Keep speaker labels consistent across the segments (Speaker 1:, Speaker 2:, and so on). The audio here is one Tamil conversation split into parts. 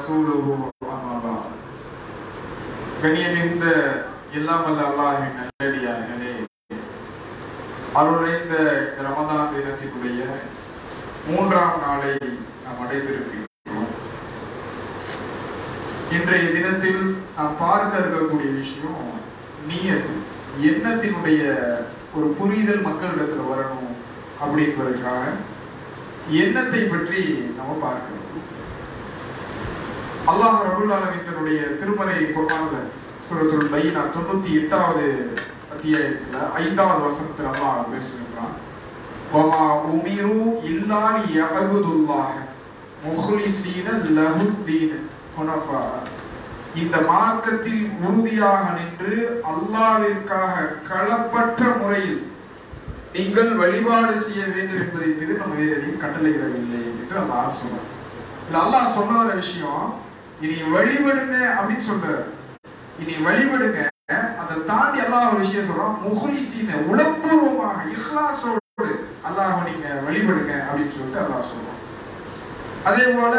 Speaker 1: ரசூலுஹு அம்மா கண்ணியமிகுந்த எல்லாம் வல்ல அல்லாஹின் நல்லடியார்களே அருளைந்த இந்த ரமதான் தினத்தினுடைய மூன்றாம் நாளை நாம் அடைந்திருக்கின்றோம் இன்றைய தினத்தில் நாம் பார்க்க இருக்கக்கூடிய விஷயம் நீயத்து எண்ணத்தினுடைய ஒரு புரிதல் மக்களிடத்துல வரணும் அப்படிங்கிறதுக்காக எண்ணத்தை பற்றி நம்ம பார்க்கிறோம் அல்லாஹ் ரபுல் அலமித்தனுடைய திருமலை குரான்ல சுரத்துல் பைனா தொண்ணூத்தி எட்டாவது அத்தியாயத்துல ஐந்தாவது வசனத்துல அல்லாஹ் பேசுகின்றான் வமா உமிரு இல்லான் யகதுல்லாஹ முஹ்லிசீன லஹுத்தீன ஹுனஃபா இந்த மார்க்கத்தில் உறுதியாக நின்று அல்லாவிற்காக களப்பற்ற முறையில் நீங்கள் வழிபாடு செய்ய வேண்டும் என்பதை தெரிந்து நம்ம வேறு எதையும் கட்டளையிடவில்லை என்று அல்லாஹ் சொன்னார் இதுல அல்லாஹ் சொல்லாத விஷயம் இனி வழிபடுங்க அப்படின்னு சொல்றாரு இனி வழிபடுங்க அதை தாண்டி எல்லா ஒரு விஷயம் சொல்றோம் முகுலிசீன உளப்பூர்வமாக இஹ்லாசோடு அல்லாஹ் நீங்க வழிபடுங்க அப்படின்னு சொல்லிட்டு அல்லாஹ் சொல்றோம் அதே போல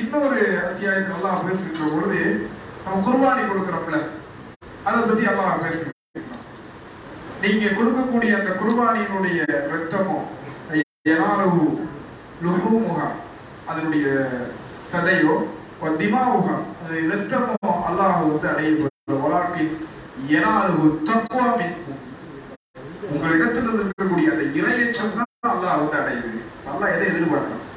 Speaker 1: இன்னொரு அத்தியாயத்தில் அல்லாஹ் பேசுகின்ற பொழுது நம்ம குர்பானி கொடுக்குறோம்ல அதை பத்தி அல்லாஹ் பேசு நீங்க கொடுக்கக்கூடிய அந்த குர்பானியினுடைய ரத்தமும் அதனுடைய சதையோ திமாவுகம் இரத்தமோ அல்லாஹ் வந்து அடையப்படும் வழக்கின் ஏனாலு தக்குவா மின்கும் உங்களிடத்தில் இருக்கக்கூடிய அந்த இரையச்சம் தான் அல்லாஹ் வந்து அடையுது அல்லாஹ் எதை எதிர்பார்க்கணும்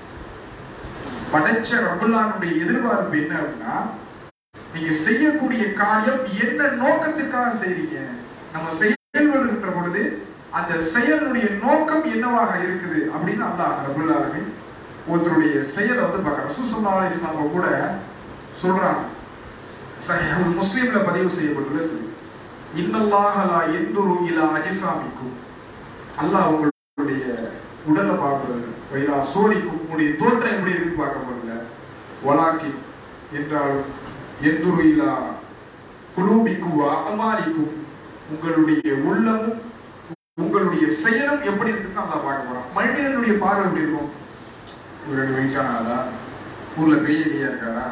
Speaker 1: படைச்ச ரபுல்லானுடைய எதிர்பார்ப்பு என்ன அப்படின்னா நீங்க செய்யக்கூடிய காரியம் என்ன நோக்கத்திற்காக செய்றீங்க நம்ம செயல்படுகின்ற பொழுது அந்த செயலுடைய நோக்கம் என்னவாக இருக்குது அப்படின்னு அல்லாஹ் ரபுல்லாலுமே ஒருத்தருடைய செயலை வந்து பார்க்குறோம் சுசல்லா இஸ்லாம கூட சொல்கிறாங்க சஹி முஸ்லீம்ல பதிவு செய்யப்பட்டுள்ள செய்தி இன்னல்லாஹலா எந்தொரு இலா அஜிசாமிக்கும் அல்லாஹ் உங்களுடைய உடலை பார்க்கறது வைலா சோழிக்கும் உங்களுடைய தோற்றம் எப்படி இருக்கு பார்க்க போறதில்ல ஒலாக்கி என்றாலும் எந்தொரு இலா குலூபிக்கும் அமாலிக்கும் உங்களுடைய உள்ளமும் உங்களுடைய செயலும் எப்படி இருக்குன்னு நல்லா பார்க்க போறோம் மனிதனுடைய பார்வை எப்படி இருக்கும் இவர் ரெண்டு வயிற்றானாளா ஊரில் பெரிய ஏரியா இருக்காரா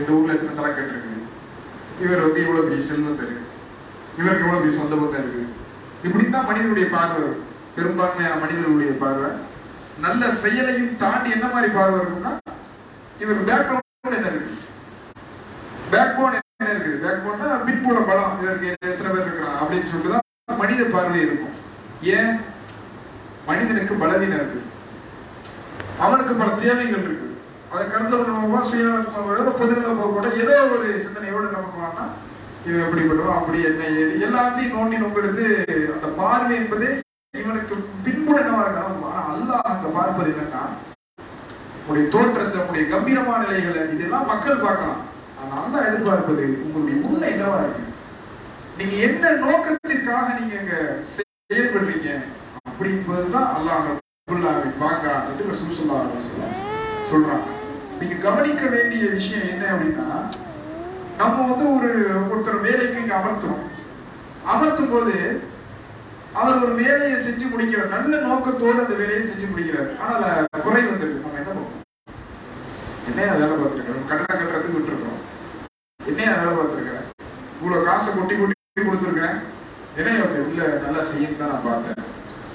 Speaker 1: இந்த ஊரில் எத்தனை தலைக்கட்டு இருக்கு இவர் வந்து இவ்வளோ பெரிய செல்வத்தை இருக்கு இவருக்கு இவ்வளோ பெரிய சொந்த இருக்கு இப்படித்தான் மனிதனுடைய பார்வை பெரும்பான்மையான மனிதர்களுடைய பார்வை நல்ல செயலையும் தாண்டி என்ன மாதிரி பார்வை இருக்கும்னா இவருக்கு பேக்ரவுண்ட் என்ன இருக்கு பேக்போன் என்ன இருக்கு பேக்போன்னா மின்புல பலம் இதற்கு எத்தனை பேர் இருக்கிறான் அப்படின்னு சொல்லிட்டு தான் மனித பார்வை இருக்கும் ஏன் மனிதனுக்கு பலவீனம் இருக்கு அவனுக்கு பல தேவைகள் இருக்கு அதை கருத்து மூலமாக சுயநலத்தோட பொதுநல கூட ஏதோ ஒரு சிந்தனையோடு நமக்கு வேணா இவன் எப்படி பண்ணுவோம் அப்படி என்ன ஏது எல்லாத்தையும் நோண்டி நோக்கெடுத்து அந்த பார்வை என்பதே இவனுக்கு பின்புலனமாக இருக்கணும் ஆனா அல்லாஹ் அந்த பார்ப்பது என்னன்னா உங்களுடைய தோற்றத்தை உங்களுடைய கம்பீரமான நிலைகளை இதெல்லாம் மக்கள் பார்க்கலாம் ஆனா அல்லாஹ் எதிர்பார்ப்பது உங்களுடைய உள்ள என்னவா இருக்கு நீங்க என்ன நோக்கத்திற்காக நீங்க இங்க செயல்படுறீங்க தான் அல்லாஹ் நாங்கள் பார்க்கலான்ட்டு ரசூசல்லா அலிஸ்லாம் சொல்கிறாங்க நீங்கள் கவனிக்க வேண்டிய விஷயம் என்ன அப்படின்னா நம்ம வந்து ஒரு ஒருத்தர் வேலைக்கு இங்க அமர்த்துறோம் அமர்த்தும் போது அவர் ஒரு வேலையை செஞ்சு முடிக்கிறார் நல்ல நோக்கத்தோடு அந்த வேலையை செஞ்சு முடிக்கிறார் ஆனால் அதில் குறை வந்திருக்கு நம்ம என்ன பண்ணுவோம் என்னையா வேலை பார்த்துருக்கிறோம் கடனை கட்டுறதுக்கு விட்டுருக்கோம் என்னையா வேலை பார்த்துருக்கிறேன் இவ்வளோ காசை கொட்டி கொட்டி கொடுத்துருக்கிறேன் என்னையா இல்லை நல்லா செய்யும் தான் நான் பார்த்தேன்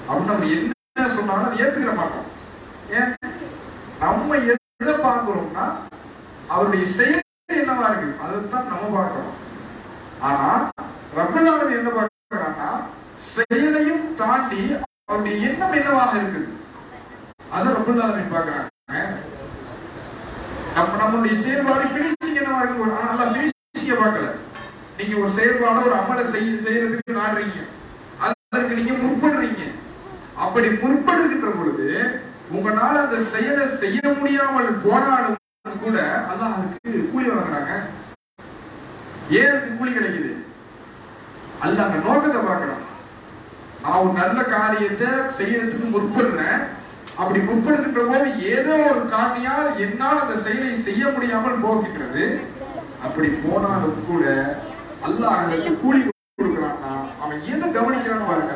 Speaker 1: அப்படின்னு அவர் என்ன சொன்னாலும் அதை ஏத்துக்கிற மாட்டோம் ஏன் நம்ம எதை பார்க்கிறோம்னா அவருடைய செயல் என்னவா இருக்கு அதைத்தான் நம்ம பார்க்கிறோம் ஆனா ரகுநாதன் என்ன பார்க்கிறான்னா செயலையும் தாண்டி அவருடைய எண்ணம் என்னவாக இருக்கு அதை ரகுநாதன் பார்க்கிறாங்க நம்ம நம்மளுடைய செயல்பாடு பினிஷிங் என்னவா இருக்கு நல்லா பினிஷிங்க பார்க்கல நீங்க ஒரு செயல்பாட ஒரு அமலை செய்ய செய்யறதுக்கு நாடுறீங்க அதற்கு நீங்க முற்படுறீங்க அப்படி முற்படுகின்ற பொழுது உங்களால் அந்த செயலை செய்ய முடியாமல் போனாலும் கூட அல்லாஹ் அதுக்கு கூலி வாங்குறாங்க ஏன் அதுக்கு கூலி கிடைக்குது அல்ல அந்த நோக்கத்தை பார்க்குறான் நான் நல்ல காரியத்தை செய்யறதுக்கு முற்படுறேன் அப்படி முற்படுகின்ற போது ஏதோ ஒரு காரணியால் என்னால் அந்த செயலை செய்ய முடியாமல் போகின்றது அப்படி போனாலும் கூட அல்லாஹ் அதற்கு கூலி கொடுக்குறான்னா அவன் எது கவனிக்கிறான்னு பாருங்க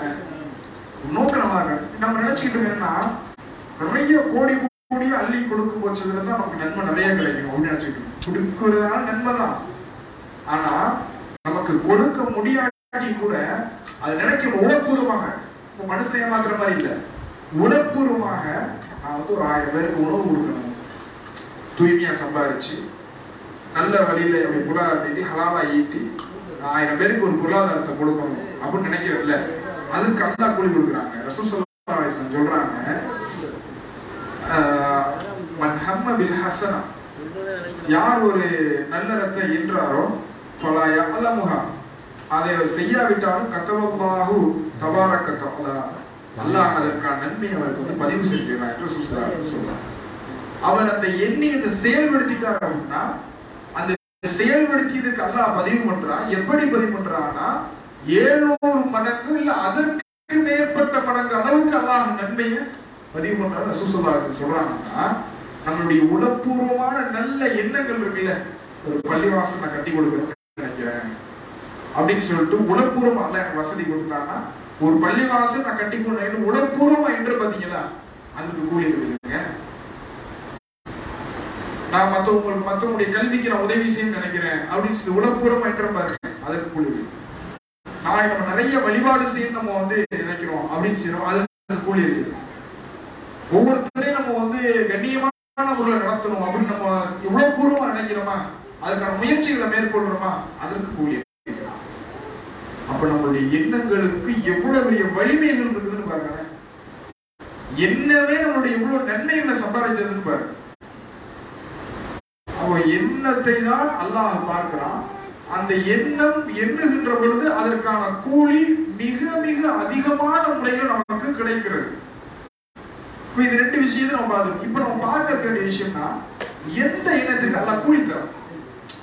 Speaker 1: நம்ம நினைச்சுக்கிட்டு என்னன்னா நிறைய கோடி கோடி அள்ளி கொடுக்க போச்சதுல தான் நமக்கு நன்மை நிறைய கிடைக்கும் அப்படின்னு நினைச்சுக்கிட்டு கொடுக்குறதால நன்மை தான் ஆனா நமக்கு கொடுக்க முடியாட்டி கூட அது நினைக்கும் உணப்பூர்வமாக மனசு ஏமாத்துற மாதிரி இல்ல உணப்பூர்வமாக நான் வந்து ஒரு ஆயிரம் பேருக்கு உணவு கொடுக்கணும் தூய்மையா சம்பாரிச்சு நல்ல வழியில என்னுடைய பொருளாதாரத்தை ஹலாவா ஈட்டி ஆயிரம் பேருக்கு ஒரு பொருளாதாரத்தை கொடுக்கணும் அப்படின்னு நினைக்கிறேன்ல அதுக்கு அந்த கூலி கொடுக்குறாங்க ரசூசல் சொல்றாங்க யார் ஒரு நல்லறத்தை என்றாரோ பலாய அலமுகா அதை அவர் செய்யாவிட்டாலும் கத்தவல்லாஹு தபார கத்தவல்லா அல்லாஹ் அதற்கான நன்மை அவருக்கு வந்து பதிவு செஞ்சிடலாம் என்று சுசராஜ் சொல்றார் அவர் அந்த எண்ணியத்தை செயல்படுத்திட்டார் அப்படின்னா அந்த செயல்படுத்தியதுக்கு அல்லாஹ் பதிவு பண்றான் எப்படி பதிவு பண்றான்னா ஏழுநூறு மடங்கு இல்ல அதற்கு மேற்பட்ட மடங்கு அளவுக்கு அல்லாஹ் நன்மையை பதிவு பண்றாரு சுசலாசன் சொல்றாங்கன்னா நம்மளுடைய உளப்பூர்வமான நல்ல எண்ணங்கள் இருக்குல்ல ஒரு நான் கட்டி கொடுக்குறேன் நினைக்கிறேன் அப்படின்னு சொல்லிட்டு உளப்பூர்வம் அல்ல எனக்கு வசதி கொடுத்தான்னா ஒரு பள்ளிவாசம் நான் கட்டி கொடுன்னு உளப்பூர்வமா என்று பாத்தீங்கன்னா அதுக்கு கூலி இருக்குதுங்க நான் மத்தவங்களுக்கு மத்தவங்களுடைய கல்விக்கு நான் உதவி செய்யணும்னு நினைக்கிறேன் அப்படின்னு சொல்லி உளப்பூர்வமா என்று பாருங்க அதுக்கு கூலி இருக்கு நாளை நம்ம நிறைய வழிபாடு செய்ய நம்ம வந்து நினைக்கிறோம் அப்படின்னு சொல்லுவோம் அது கூலி இருக்கு ஒவ்வொருத்தரையும் நம்ம வந்து கண்ணியமான பொருளை நடத்தணும் அப்படின்னு நம்ம இவ்வளவு பூர்வமா நினைக்கிறோமா அதுக்கான முயற்சிகளை மேற்கொள்றோமா அதற்கு கூலி அப்ப நம்மளுடைய எண்ணங்களுக்கு எவ்வளவு பெரிய வலிமைகள் இருக்குதுன்னு பாருங்க என்னவே நம்மளுடைய எவ்வளவு நன்மைகளை சம்பாதிச்சதுன்னு பாருங்க அப்போ எண்ணத்தை தான் அல்லாஹ் பார்க்கிறான் அந்த எண்ணம் எண்ணுகின்ற பொழுது அதற்கான கூலி மிக மிக அதிகமான முறையில் நமக்கு கிடைக்கிறது இப்போ இது ரெண்டு விஷயத்தை நம்ம பார்த்துருக்கோம் இப்போ நம்ம பார்க்க வேண்டிய விஷயம்னா எந்த எண்ணத்துக்கு அல்ல கூலி தரும்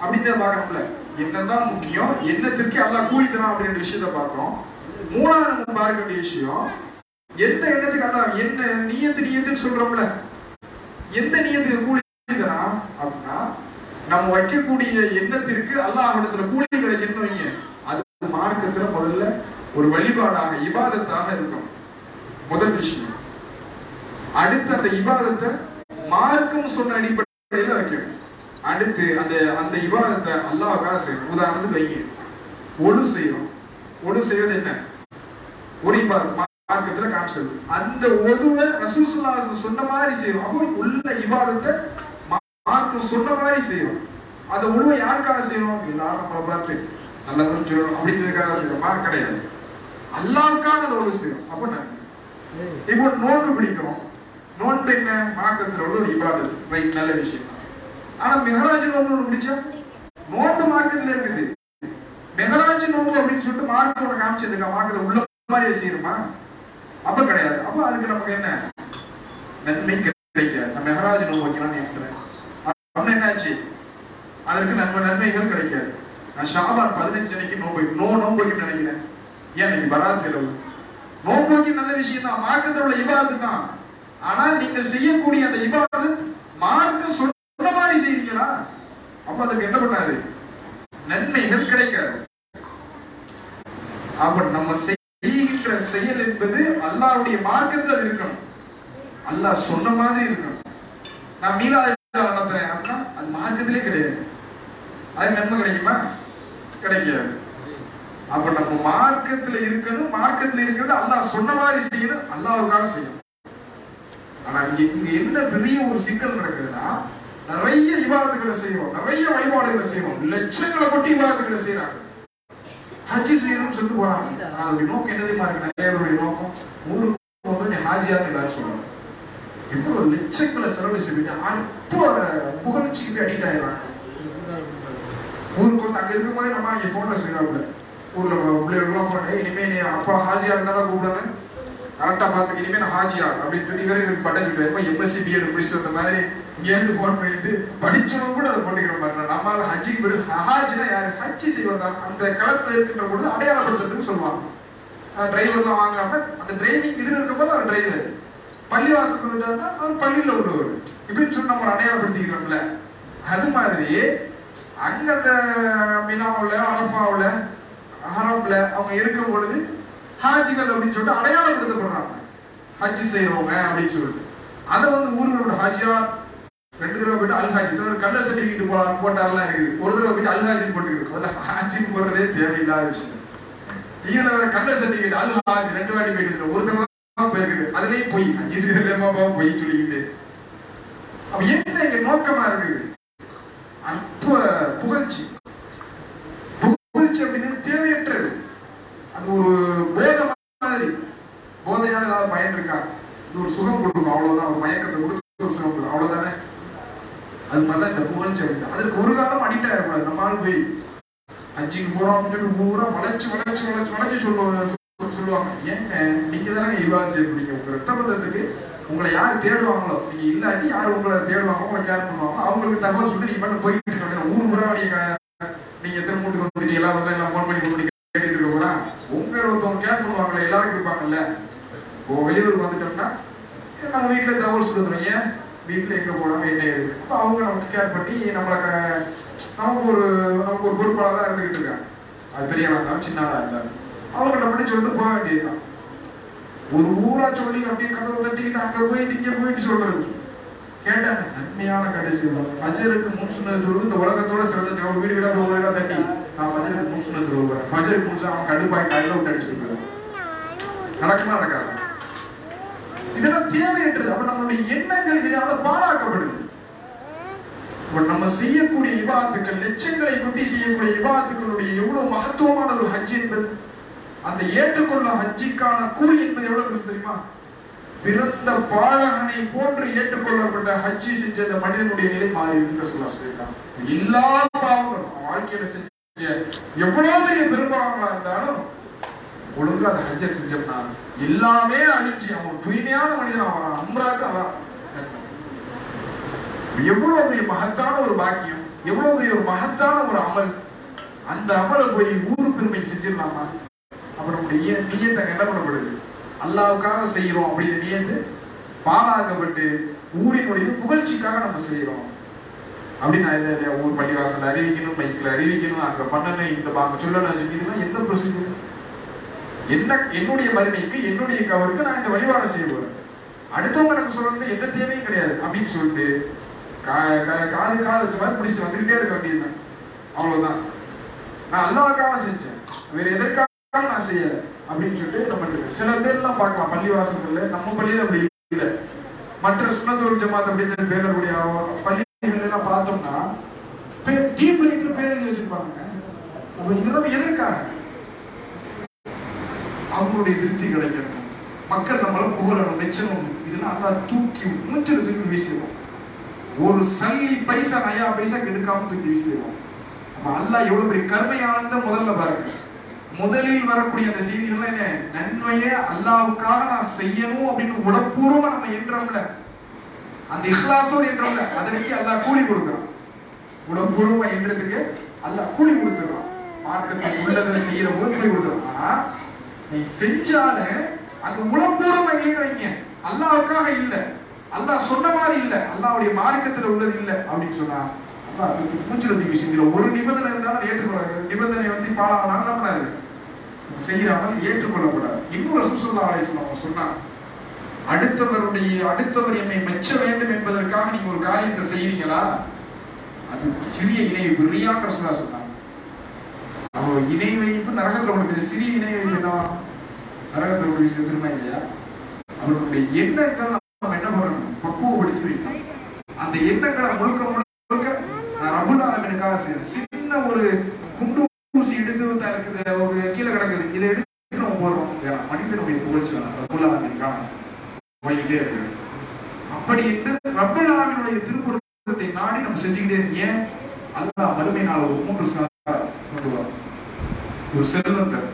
Speaker 1: அப்படின்னு பார்க்கணும்ல தான் முக்கியம் எண்ணத்துக்கு அல்ல கூலி தரும் அப்படின்ற விஷயத்த பார்த்தோம் மூணாவது நம்ம பார்க்க வேண்டிய விஷயம் எந்த எண்ணத்துக்கு அதான் என்ன நீயத்து நீயத்துன்னு சொல்றோம்ல எந்த நீயத்துக்கு கூலி தரா அப்படின்னா நம்ம வைக்கக்கூடிய எண்ணத்திற்கு அல்லாஹிடத்துல கூலி கிடைக்கணும் வைங்க அது மார்க்கத்துல முதல்ல ஒரு வழிபாடாக இபாதத்தாக இருக்கும் முதல் விஷயம் அடுத்து அந்த இபாதத்தை மார்க்கம் சொன்ன அடிப்படையில வைக்கணும் அடுத்து அந்த அந்த இபாதத்தை அல்லாவுக்காக செய்யும் உதாரணத்துக்கு வைங்க ஒழு செய்வோம் ஒழு செய்வது என்ன ஒரு இபாதம் மார்க்கத்துல காமிச்சது அந்த ஒழுவை சொன்ன மாதிரி செய்யணும் அப்போ உள்ள இபாதத்தை மார்க்கு சொன்ன மாதிரி செய்யும் அந்த உணவை யாருக்காக செய்யணும் எல்லாரும் நம்மளை பார்த்து நல்லவரும் சொல்லணும் அப்படிங்கிறதுக்காக செய்யணும் மார்க் கிடையாது அல்லாவுக்காக அந்த உழவு செய்யும் அப்போ நான் இப்போ நோன்பு பிடிக்கிறோம் நோன்பு என்ன மார்க்கத்தில் உள்ள ஒரு இபாதத் ரைட் நல்ல விஷயம் ஆனா மெகராஜ் நோன்பு ஒன்று பிடிச்சா நோன்பு மார்க்கத்தில் இருக்குது மெஹராஜ் நோன்பு அப்படின்னு சொல்லிட்டு மார்க் ஒன்று காமிச்சிருக்கா மார்க்கத்தை உள்ள மாதிரியே செய்யணுமா அப்ப கிடையாது அப்ப அதுக்கு நமக்கு என்ன நன்மை கிடைக்காது நம்ம மெஹராஜ் நோன்பு வைக்கலாம்னு எண்ணுறேன் அதற்கு நன்மை நன்மைகள் கிடைக்காது நான் ஷாபான் பதினஞ்சு அன்னைக்கு நோம்பு நோ நோம்புக்கு நினைக்கிறேன் ஏன் இன்னைக்கு வராது இரவு நோம்புக்கு நல்ல விஷயம் தான் மார்க்கத்தில் உள்ள இபாது தான் ஆனால் நீங்கள் செய்யக்கூடிய அந்த இவாது மார்க்க சொல்ல மாதிரி செய்வீங்களா அப்ப அதுக்கு என்ன பண்ணாது நன்மைகள் கிடைக்காது அப்ப நம்ம செய்கின்ற செயல் என்பது அல்லாவுடைய மார்க்கத்தில் இருக்கணும் அல்லாஹ் சொன்ன மாதிரி இருக்கணும் நான் மீளாத நடத்துறேன் அப்படின்னா அது மார்க்கத்திலே கிடையாது அது நன்மை கிடைக்குமா கிடைக்காது அப்ப நம்ம மார்க்கத்துல இருக்கிறது மார்க்கத்துல இருக்கிறது அல்லாஹ் சொன்ன மாதிரி செய்யணும் அல்லாவுக்காக செய்யணும் ஆனா இங்க இங்க என்ன பெரிய ஒரு சிக்கல் நடக்குதுன்னா நிறைய விவாதங்களை செய்வோம் நிறைய வழிபாடுகளை செய்வோம் லட்சங்களை கொட்டி விவாதங்களை செய்யறாங்க ஹஜ்ஜி செய்யணும்னு சொல்லிட்டு போறாங்க ஆனா அதோட நோக்கம் என்ன தெரியுமா இருக்கு நிறைய பேருடைய நோக்கம் ஊருக்கு வந்து நீ ஹாஜியான்னு எல்லாரும் சொல்லுவாங்க இவ்வளவு லட்சங்களை செலவழிச்சு போயிட்டு இப்போ புகழ்ச்சி இருக்க மாதிரி நம்ம அங்கே ஃபோனில் செய்கிறாப்புல ஊரில் பிள்ளைகளுக்குலாம் ஃபோன் இனிமே நீ அப்பா ஹாஜியா இருந்தாலும் கூப்பிடணும் கரெக்டா பாத்து இனிமே நான் ஹாஜியா அப்படின்னு இவரே எனக்கு பட்டம் சொல்லுவேன் எம்எஸ்சி பிஎட் முடிச்சுட்டு வந்த மாதிரி இங்கேருந்து ஃபோன் பண்ணிட்டு படிச்சவங்க கூட அதை போட்டுக்கிற மாதிரி நம்மளால ஹஜ்ஜிக்கு போய் ஹாஜினா யாரு ஹஜ்ஜி செய்வாங்க அந்த களத்துல இருக்கின்ற பொழுது அடையாளப்படுத்துறதுக்கு சொல்லுவாங்க டிரைவர்லாம் வாங்காம அந்த டிரைவிங் இதில் இருக்கும்போது அவர் டிரைவர் பள்ளி வாசல் வந்துட்டாருன்னா அவர் பள்ளியில விடுவார் இப்படின்னு சொல்லி நம்ம அடையாளப்படுத்திக்கிறோம்ல அது மாதிரி அங்க அந்த மினாவில் அரஃபாவில் ஹரம்ல அவங்க இருக்கும் பொழுது ஹாஜிகள் அப்படின்னு சொல்லிட்டு அடையாளம் அடையாளப்படுத்தப்படுறாங்க ஹஜ்ஜி செய்யறவங்க அப்படின்னு சொல்லிட்டு அதை வந்து ஊர்களோட ஹாஜியா ரெண்டு தடவை போயிட்டு அல்ஹாஜி சிலர் கள்ள சர்டிஃபிகேட் போலாம் போட்டாரெல்லாம் இருக்குது ஒரு தடவை போயிட்டு அல்ஹாஜி போட்டுருக்கு அதில் ஹாஜின்னு போடுறதே தேவையில்லாத விஷயம் நீங்க வேற கள்ள சர்டிஃபிகேட் அல்ஹாஜ் ரெண்டு வாட்டி போயிட்டு ஒரு தடவை போயிருக்குது அதுலேயும் போய் ஹஜ்ஜி செய்யலாம் போய் சொல்லிக்கிட்டு அப்ப என்ன இங்க நோக்கமா இருக்குது அற்ப புகழ்ச்சி மகிழ்ச்சி அப்படின்னு தேவையற்றது அது ஒரு போத மாதிரி போதையான ஏதாவது பயன் இருக்கா இது ஒரு சுகம் கொடுக்கும் அவ்வளவுதான் ஒரு மயக்கத்தை கொடுத்து ஒரு சுகம் கொடுக்கும் அவ்வளவுதானே அது மாதிரி தான் இந்த மகிழ்ச்சி அப்படின்னா அதுக்கு ஒரு காலம் அடிக்ட் ஆகக்கூடாது நம்ம ஆள் போய் அஞ்சுக்கு போறோம் அப்படின்னு பூரா வளைச்சு வளைச்சு வளைச்சு வளைச்சு சொல்லுவாங்க சொல்லுவாங்க ஏங்க நீங்க தானே இவா செய்யறீங்க உங்க ரத்த பந்தத்துக்கு உங்களை யார் தேடுவாங்களோ நீங்க இல்லாட்டி யார் உங்களை தேடுவாங்க உங்களை கேர் பண்ணுவாங்க அவங்களுக்கு தகவல் சொல்லி நீங்க பண்ண போய்கிட்டு இருக்காங்க ஊர் பூரா நீங்க நீங்க எத்தனை மூட்டுக்கு வந்துட்டீங்களா வந்து எல்லாம் ஃபோன் பண்ணி கூப்பிட்டு கேட்டுட்டு இருக்கோம்னா உங்க ஒருத்தவங்க கேர் பண்ணுவாங்கல்ல எல்லாருக்கும் இருப்பாங்கல்ல இப்போ வெளியூர் வந்துட்டோம்னா நம்ம வீட்டுல தகவல் சொல்லணும் ஏன் வீட்டுல எங்க போடாம என்ன இருக்கு அப்போ அவங்க நமக்கு கேர் பண்ணி நம்மளுக்கு நமக்கு ஒரு நமக்கு ஒரு பொறுப்பாக தான் இருந்துகிட்டு இருக்காங்க அது பெரியவா இருந்தாலும் சின்னவா இருந்தாலும் அவங்கள்ட்ட மட்டும் சொல்லிட்டு போக வேண்டியதுதான் ஒரு ஊரா சொல்லி அப்படியே கதவை தட்டிக்கிட்டு அங்கே போயிட்டு இங்கே போயிட்டு சொல்றது கேட்டாங்க நன்மையான கடைசி ஃபஜருக்கு முன் சுண்ணத் இந்த உலகத்தோட சிறந்த தொழில் வீடு வீடா ஒரு வீடா தட்டி நான் ஃபஜருக்கு முன் சுண்ணத் தொழுவேன் ஃபஜருக்கு முன் அவன் கடுப்பாய் கையில விட்டு அடிச்சுட்டு நடக்குமா நடக்காது இதெல்லாம் தேவையற்றது அப்ப நம்மளுடைய எண்ணங்கள் இதனால பாழாக்கப்படுது நம்ம செய்யக்கூடிய விவாதத்துக்கள் லட்சங்களை கொட்டி செய்யக்கூடிய விவாதத்துக்களுடைய எவ்வளவு மகத்துவமான ஒரு ஹஜ் என்பது அந்த ஏற்றுக்கொள்ள ஹஜ்ஜிக்கான கூலி என்பது எவ்வளவு தெரியுமா பிறந்த பாலகனை போன்று ஏற்றுக்கொள்ளப்பட்ட ஹஜ்ஜி செஞ்ச அந்த மனிதனுடைய நிலை மாறிவிட்டு சொல்லா சொல்லியிருக்காங்க எல்லா பாவங்கள் வாழ்க்கையில செஞ்ச எவ்வளவு பெரிய பெரும்பாவங்களா இருந்தாலும் ஒழுங்கா அந்த ஹஜ்ஜை செஞ்சோம்னா எல்லாமே அழிஞ்சு அவன் தூய்மையான மனிதன் அவன் அம்ராக்கு அவன் எவ்வளவு பெரிய மகத்தான ஒரு பாக்கியம் எவ்வளவு பெரிய ஒரு மகத்தான ஒரு அமல் அந்த அமலை போய் ஊர் பெருமை செஞ்சிடலாமா அவனுடைய நீயத்தங்க என்ன பண்ணப்படுது அல்லாவுக்காக செய்கிறோம் அப்படின்னு நினைந்து பாலாக்கப்பட்டு ஊரினுடைய புகழ்ச்சிக்காக நம்ம செய்கிறோம் அப்படின்னு இல்லை இல்லையா ஊர் பள்ளிவாசல் அறிவிக்கணும் மைக்கில் அறிவிக்கணும் அங்கே பண்ணணும் இந்த பார்க்க சொல்லணும் இதெல்லாம் எந்த ப்ரொசீஜர் என்ன என்னுடைய மருமைக்கு என்னுடைய கவருக்கு நான் இந்த வழிபாடு செய்வேன் அடுத்தவங்க எனக்கு சொல்லணும் எந்த தேவையும் கிடையாது அப்படின்னு சொல்லிட்டு காது காது வச்ச மாதிரி பிடிச்சிட்டு வந்துகிட்டே இருக்க வேண்டியதுதான் அவ்வளவுதான் நான் அல்லாவுக்காக செஞ்சேன் வேற எதற்காக நான் செய்யலை அப்படின்னு சொல்லிட்டு நம்ம சில பேர்லாம் பார்க்கலாம் பள்ளிவாசல்கள்ல நம்ம பள்ளியில அப்படி இல்லை மற்ற சுண்ணத்தோல் ஜமாத் அப்படிங்கிற பேர்ல கூடிய பள்ளிகள் எல்லாம் பார்த்தோம்னா டீம் லைட்ல பேர் எழுதி வச்சிருப்பாங்க நம்ம இதெல்லாம் எதற்காக அவங்களுடைய திருப்தி கிடைக்கணும் மக்கள் நம்மள புகழணும் மெச்சணும் இதெல்லாம் நல்லா தூக்கி மூஞ்சில் தூக்கி வீசிடுவோம் ஒரு சல்லி பைசா நயா பைசா கெடுக்காம தூக்கி வீசிடுவோம் நம்ம அல்லா எவ்வளவு பெரிய கருமையானத முதல்ல பாருங்க முதலில் வரக்கூடிய அந்த செய்திகள் என்ன நன்மையே அல்லாவுக்காக நான் செய்யணும் அப்படின்னு உடற்பூர்வமா நம்ம என்றோம்ல அந்த இஹ்லாசோடு என்றோம்ல அதற்கு அல்லா கூலி கொடுக்குறான் உடற்பூர்வமா என்றதுக்கு அல்லாஹ் கூலி கொடுத்துருவான் மார்க்கத்தில் உள்ளதை செய்யற போது கூலி கொடுத்துருவான் ஆனா நீ செஞ்சாலே அங்க உளப்பூர்வமா இல்லைன்னு வைங்க அல்லாவுக்காக இல்லை அல்லாஹ் சொன்ன மாதிரி இல்லை அல்லாவுடைய மார்க்கத்துல உள்ளது இல்லை அப்படின்னு சொன்னா மூச்சு விஷயத்தில் ஒரு நிபந்தனை இருந்தாலும் ஏற்றுக்கொள்ள நிபந்தனை வந்து பாலாவனால செய்யறாமல் ஏற்றுக்கொள்ளப்படாது இன்னொரு அடுத்தவருடைய அடுத்தவர் என்னை மெச்ச வேண்டும் என்பதற்காக நீங்க ஒரு காரியத்தை செய்யறீங்களா அது சிறிய இணைவு பிரியான்ற சொல்லா சொன்னாங்க இணை வைப்பு நரகத்துல உங்களுக்கு சிறிய இணை வைப்புனா நரகத்தில் உங்களுக்கு செத்துருமா இல்லையா அவர்களுடைய எண்ணங்கள் என்ன பண்ணணும் பக்குவப்படுத்தி வைக்கணும் அந்த எண்ணங்களை முழுக்க முழுக்க சின்ன ஒரு குண்டு ஊசி எடுத்து தனக்கு ஒரு கீழே கிடக்குது இதை எடுத்து நம்ம போடுறோம் மனிதனுடைய புகழ்ச்சி ரபுல்லாமின் காசு இருக்கு அப்படி என்று ரபுல்லாமினுடைய திருப்பூரத்தை நாடி நம்ம செஞ்சுக்கிட்டே இருக்கேன் அல்லா வறுமை நாள் ஒரு மூன்று கொண்டு வரும் ஒரு செல்வந்தர்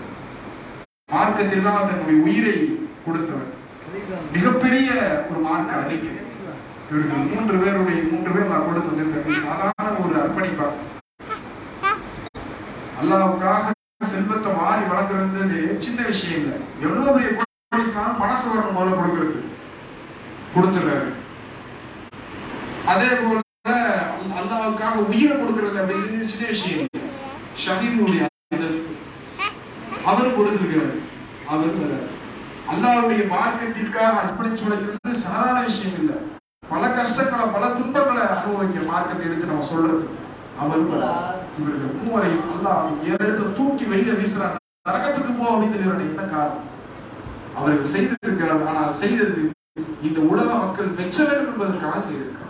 Speaker 1: மார்க்கத்தில் தன்னுடைய உயிரை கொடுத்தவர் மிகப்பெரிய ஒரு மார்க்க அறிக்கை இவர்கள் மூன்று பேருடைய மூன்று பேர் கொடுத்து வந்திருக்கேன் சாதாரண ஒரு அர்ப்பணிப்பா அல்லாவுக்காக செல்வத்தை மாறி வளர்க்கறது சின்ன விஷயம் இல்லை எவ்வளவு பெரிய கோடிஸ்னாலும் மனசு வரணும் முதல்ல கொடுக்கறது கொடுத்துறாரு அதே போல அல்லாவுக்காக உயிரை கொடுக்கறது அப்படிங்கிறது சின்ன விஷயம் ஷஹீதுடைய அந்தஸ்து அவர் கொடுத்திருக்கிறார் அவர் அல்லாவுடைய மார்க்கத்திற்காக அர்ப்பணிச்சு வளர்க்கிறது சாதாரண விஷயம் இல்லை பல கஷ்டங்களை பல துன்பங்களை அனுபவிக்க மார்க்கத்தை எடுத்து நம்ம சொல்றது அவர் இவர்கள் மூவரையும் நல்லா ஏறெடுத்து தூக்கி வெளியில வீசுறாங்க நரகத்துக்கு போ அப்படின்னு என்ன காரணம் அவர்கள் செய்திருக்கிறார் ஆனால் செய்தது இந்த உலக மக்கள் மெச்ச வேண்டும் என்பதற்காக செய்திருக்கிறார்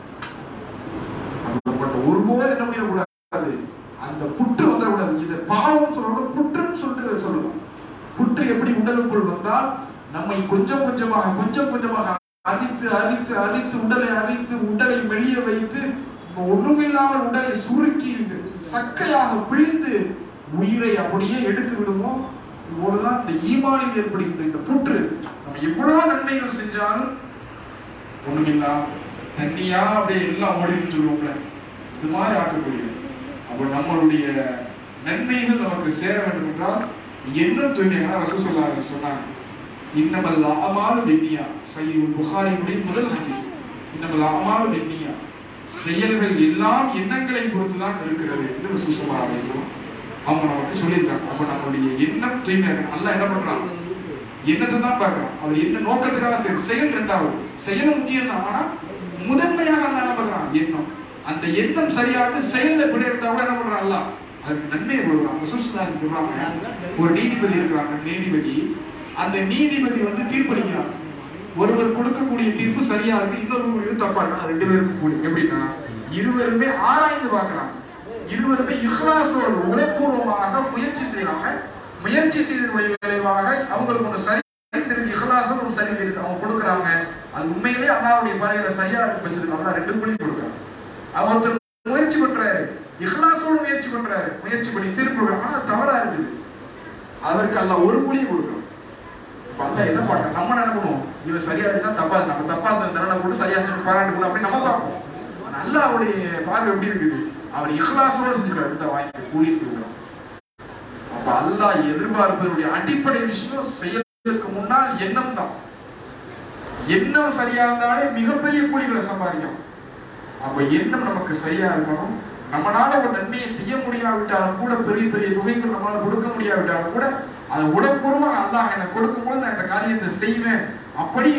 Speaker 1: ஒருபோது என்ன பண்ணிடக்கூடாது அந்த புற்று வந்துடக்கூடாது இதை பாவம் சொல்றோம் புற்றுன்னு சொல்லிட்டு சொல்லுவோம் புற்று எப்படி உடலுக்குள் வந்தால் நம்மை கொஞ்சம் கொஞ்சமாக கொஞ்சம் கொஞ்சமாக அரித்து அரித்து அடித்து உடலை அடித்து உடலை மெளிய வைத்து ஒண்ணுமில்லாமல் உடலை சுருக்கி சக்கையாக பிழிந்து உயிரை அப்படியே எடுத்து விடுமோ இவ்வளவுதான் இந்த ஈமானில் ஏற்படுகின்ற இந்த புற்று நம்ம எவ்வளவு நன்மைகள் செஞ்சாலும் ஒண்ணுமில்லா தண்ணியா அப்படியே எல்லாம் ஓடின்னு சொல்லுவோம்ல இது மாதிரி ஆக்கக்கூடியது அப்போ நம்மளுடைய நன்மைகள் நமக்கு சேர வேண்டும் என்றால் என்ன தூய்மையான ரசூசல்லா சொன்னாங்க இன்னமல் அமாலு பெண்ணியா சையுல் புகாரினுடைய முதல் ஹதீஸ் இன்னமல் அமாலு பெண்ணியா செயல்கள் எல்லாம் எண்ணங்களை பொறுத்து தான் இருக்கிறது என்று சுசமா அலைசலம் அவங்க நமக்கு சொல்லியிருக்காங்க அப்ப நம்மளுடைய எண்ணம் தூய்மையாக நல்லா என்ன பண்றாங்க என்னத்தை தான் பார்க்கலாம் அவர் என்ன நோக்கத்துக்காக செயல் செயல் ரெண்டாவது செயல் முக்கியம் தான் ஆனா முதன்மையாக என்ன பண்றான் எண்ணம் அந்த எண்ணம் சரியானது செயல்ல இப்படி இருந்தா கூட என்ன பண்றான் அதுக்கு நன்மையை கொடுக்குறான் சொல்றாங்க ஒரு நீதிபதி இருக்கிறாங்க நீதிபதி அந்த நீதிபதி வந்து தீர்ப்பளிக்கிறான் ஒருவர் கொடுக்கக்கூடிய தீர்ப்பு சரியா இருக்கு இன்னொரு தப்பா இருக்கு ரெண்டு பேருக்கும் கூடி எப்படின்னா இருவருமே ஆராய்ந்து பாக்குறாங்க இருவருமே இஹ்லாசோடு உணப்பூர்வமாக முயற்சி செய்யறாங்க முயற்சி செய்த விளைவாக அவங்களுக்கு ஒன்று சரி தெரியுது ஒரு சரி தெரியுது அவங்க கொடுக்குறாங்க அது உண்மையிலே அல்லாவுடைய பதவியில சரியா இருக்கு வச்சிருக்காங்க ரெண்டு புள்ளி கொடுக்குறாங்க ஒருத்தர் முயற்சி பண்றாரு இஹ்லாசோடு முயற்சி பண்றாரு முயற்சி பண்ணி தீர்ப்பு ஆனா தவறா இருக்குது அவருக்கு அல்ல ஒரு புள்ளியை கொடுக்குறோம் வந்தா என்ன பாடுறோம் நம்ம நினைக்கணும் இவன் சரியா இருந்தா தப்பா நம்ம தப்பா இருந்தா நம்ம கூட சரியா இருந்தா பாராட்டுக்கணும் அப்படி நம்ம பார்ப்போம் நல்லா அவருடைய பார்வை எப்படி இருக்குது அவர் இஹ்லாசோட செஞ்சுக்கிறார் இந்த வாய்ப்பு கூலி கொடுக்குறோம் அப்ப அல்லாஹ் எதிர்பார்ப்பதனுடைய அடிப்படை விஷயம் செயலுக்கு முன்னால் எண்ணம் தான் எண்ணம் சரியா இருந்தாலே மிகப்பெரிய கூலிகளை சம்பாதிக்கும் அப்ப எண்ணம் நமக்கு சரியா இருக்கணும் நம்மளால ஒரு நன்மையை செய்ய முடியாவிட்டாலும் கூட பெரிய பெரிய தொகைகள் நம்மளால கொடுக்க முடியாவிட்டாலும் கூட அதை உடற்பூர்வமாக அல்லாஹ் எனக்கு கொடுக்கும்போது நான் இந்த காரியத்தை செய்வேன் அப்படி